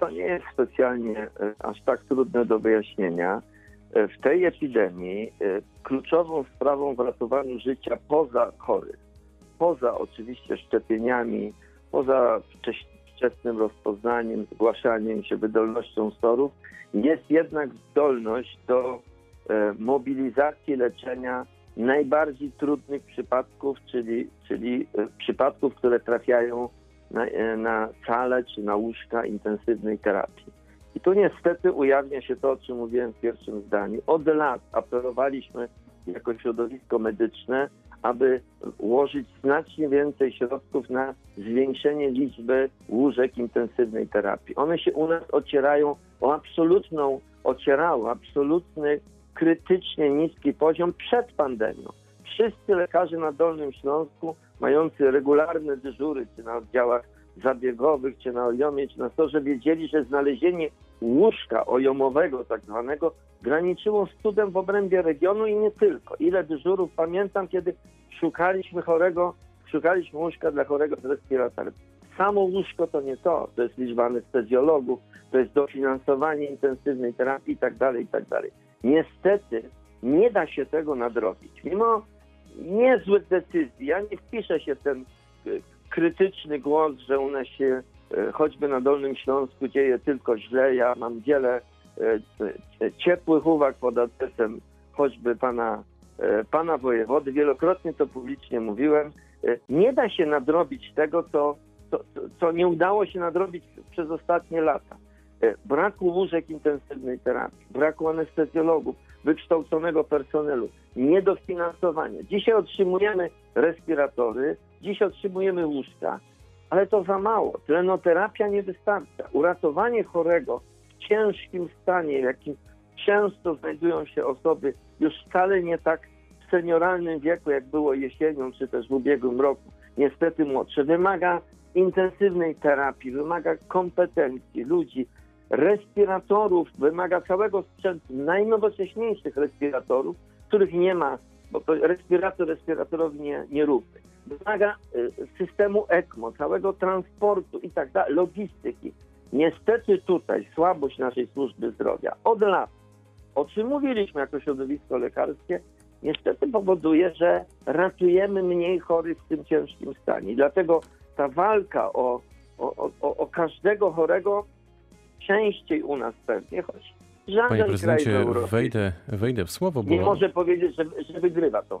to nie jest specjalnie e, aż tak trudne do wyjaśnienia. E, W tej epidemii e, kluczową sprawą w ratowaniu życia poza chorych, poza oczywiście szczepieniami, poza wczesnym rozpoznaniem, zgłaszaniem się, wydolnością SOR-ów, jest jednak zdolność do mobilizacji leczenia najbardziej trudnych przypadków, czyli, czyli przypadków, które trafiają na, e, na salę czy na łóżka intensywnej terapii. I tu niestety ujawnia się to, o czym mówiłem w pierwszym zdaniu. Od lat apelowaliśmy jako środowisko medyczne, aby ułożyć znacznie więcej środków na zwiększenie liczby łóżek intensywnej terapii. One się u nas ocierają o absolutną, ocierały absolutny, krytycznie niski poziom przed pandemią. Wszyscy lekarze na Dolnym Śląsku, mający regularne dyżury, czy na oddziałach zabiegowych, czy na ojomie, czy na storze, wiedzieli, że znalezienie łóżka ojomowego tak zwanego graniczyło z cudem w obrębie regionu i nie tylko. Ile dyżurów pamiętam, kiedy szukaliśmy chorego, szukaliśmy łóżka dla chorego z respiratorem. Samo łóżko to nie to, to jest liczba anestezjologów, to jest dofinansowanie intensywnej terapii i tak dalej, i tak. Niestety nie da się tego nadrobić. Mimo niezłych decyzji, ja nie wpiszę się w ten y, krytyczny głos, że u nas się y, choćby na Dolnym Śląsku dzieje tylko źle. Ja mam wiele y, ciepłych uwag pod adresem choćby pana, pana wojewody. Wielokrotnie to publicznie mówiłem. Nie da się nadrobić tego, co, co- co nie udało się nadrobić przez ostatnie lata. Y, Braku łóżek intensywnej terapii, braku anestezjologów, wykształconego personelu, niedofinansowanie. Dzisiaj otrzymujemy respiratory, dziś otrzymujemy łóżka, ale to za mało. Tlenoterapia nie wystarcza. Uratowanie chorego w ciężkim stanie, w jakim często znajdują się osoby już wcale nie tak w senioralnym wieku, jak było jesienią czy też w ubiegłym roku, niestety młodsze, wymaga intensywnej terapii, wymaga kompetencji ludzi, respiratorów, wymaga całego sprzętu, najnowocześniejszych respiratorów, których nie ma, bo to respirator respiratorowi nie, nierówny. Wymaga y, systemu ECMO, całego transportu i tak dalej, logistyki. Niestety tutaj słabość naszej służby zdrowia od lat, o czym mówiliśmy jako środowisko lekarskie, niestety powoduje, że ratujemy mniej chorych w tym ciężkim stanie. I dlatego ta walka o, o, o, o każdego chorego częściej u nas pewnie, choć Panie żaden kraj w prezydencie, wejdę, wejdę w słowo, bo nie może powiedzieć, że, że wygrywa to.